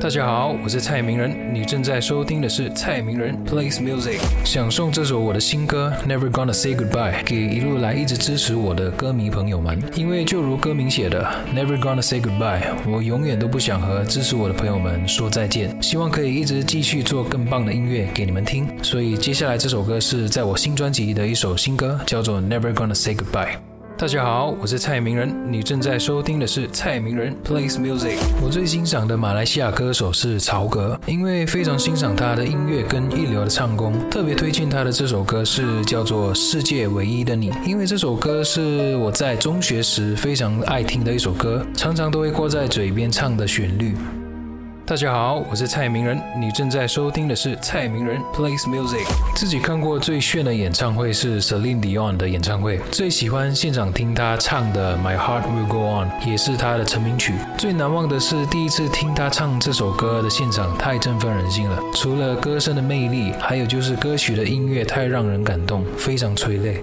大家好，我是蔡明仁，你正在收听的是蔡明仁 plays music，想送这首我的新歌 Never Gonna Say Goodbye 给一路来一直支持我的歌迷朋友们，因为就如歌名写的 Never Gonna Say Goodbye，我永远都不想和支持我的朋友们说再见，希望可以一直继续做更棒的音乐给你们听，所以接下来这首歌是在我新专辑的一首新歌，叫做 Never Gonna Say Goodbye。大家好，我是蔡明仁，你正在收听的是蔡明仁 plays music。我最欣赏的马来西亚歌手是曹格，因为非常欣赏他的音乐跟一流的唱功，特别推荐他的这首歌是叫做《世界唯一的你》，因为这首歌是我在中学时非常爱听的一首歌，常常都会挂在嘴边唱的旋律。大家好，我是蔡明仁，你正在收听的是蔡明仁 plays music。自己看过最炫的演唱会是 Celine Dion 的演唱会，最喜欢现场听他唱的 My Heart Will Go On，也是他的成名曲。最难忘的是第一次听他唱这首歌的现场，太振奋人心了。除了歌声的魅力，还有就是歌曲的音乐太让人感动，非常催泪。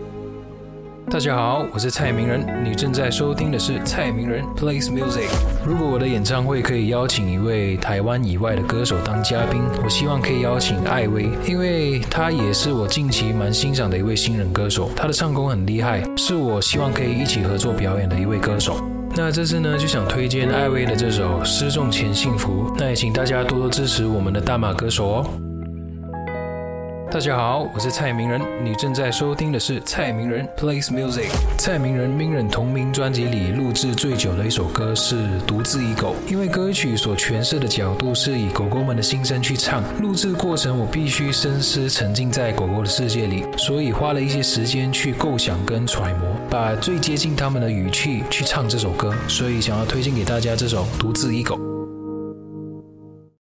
大家好，我是蔡明仁，你正在收听的是蔡明仁 plays music。如果我的演唱会可以邀请一位台湾以外的歌手当嘉宾，我希望可以邀请艾薇，因为她也是我近期蛮欣赏的一位新人歌手，她的唱功很厉害，是我希望可以一起合作表演的一位歌手。那这次呢，就想推荐艾薇的这首《失重前幸福》，那也请大家多多支持我们的大马歌手哦。大家好，我是蔡明仁，你正在收听的是蔡明仁 plays music。蔡明仁名人同名专辑里录制最久的一首歌是《独自一狗》，因为歌曲所诠释的角度是以狗狗们的心声去唱，录制过程我必须深思沉浸在狗狗的世界里，所以花了一些时间去构想跟揣摩，把最接近他们的语气去唱这首歌，所以想要推荐给大家这首《独自一狗》。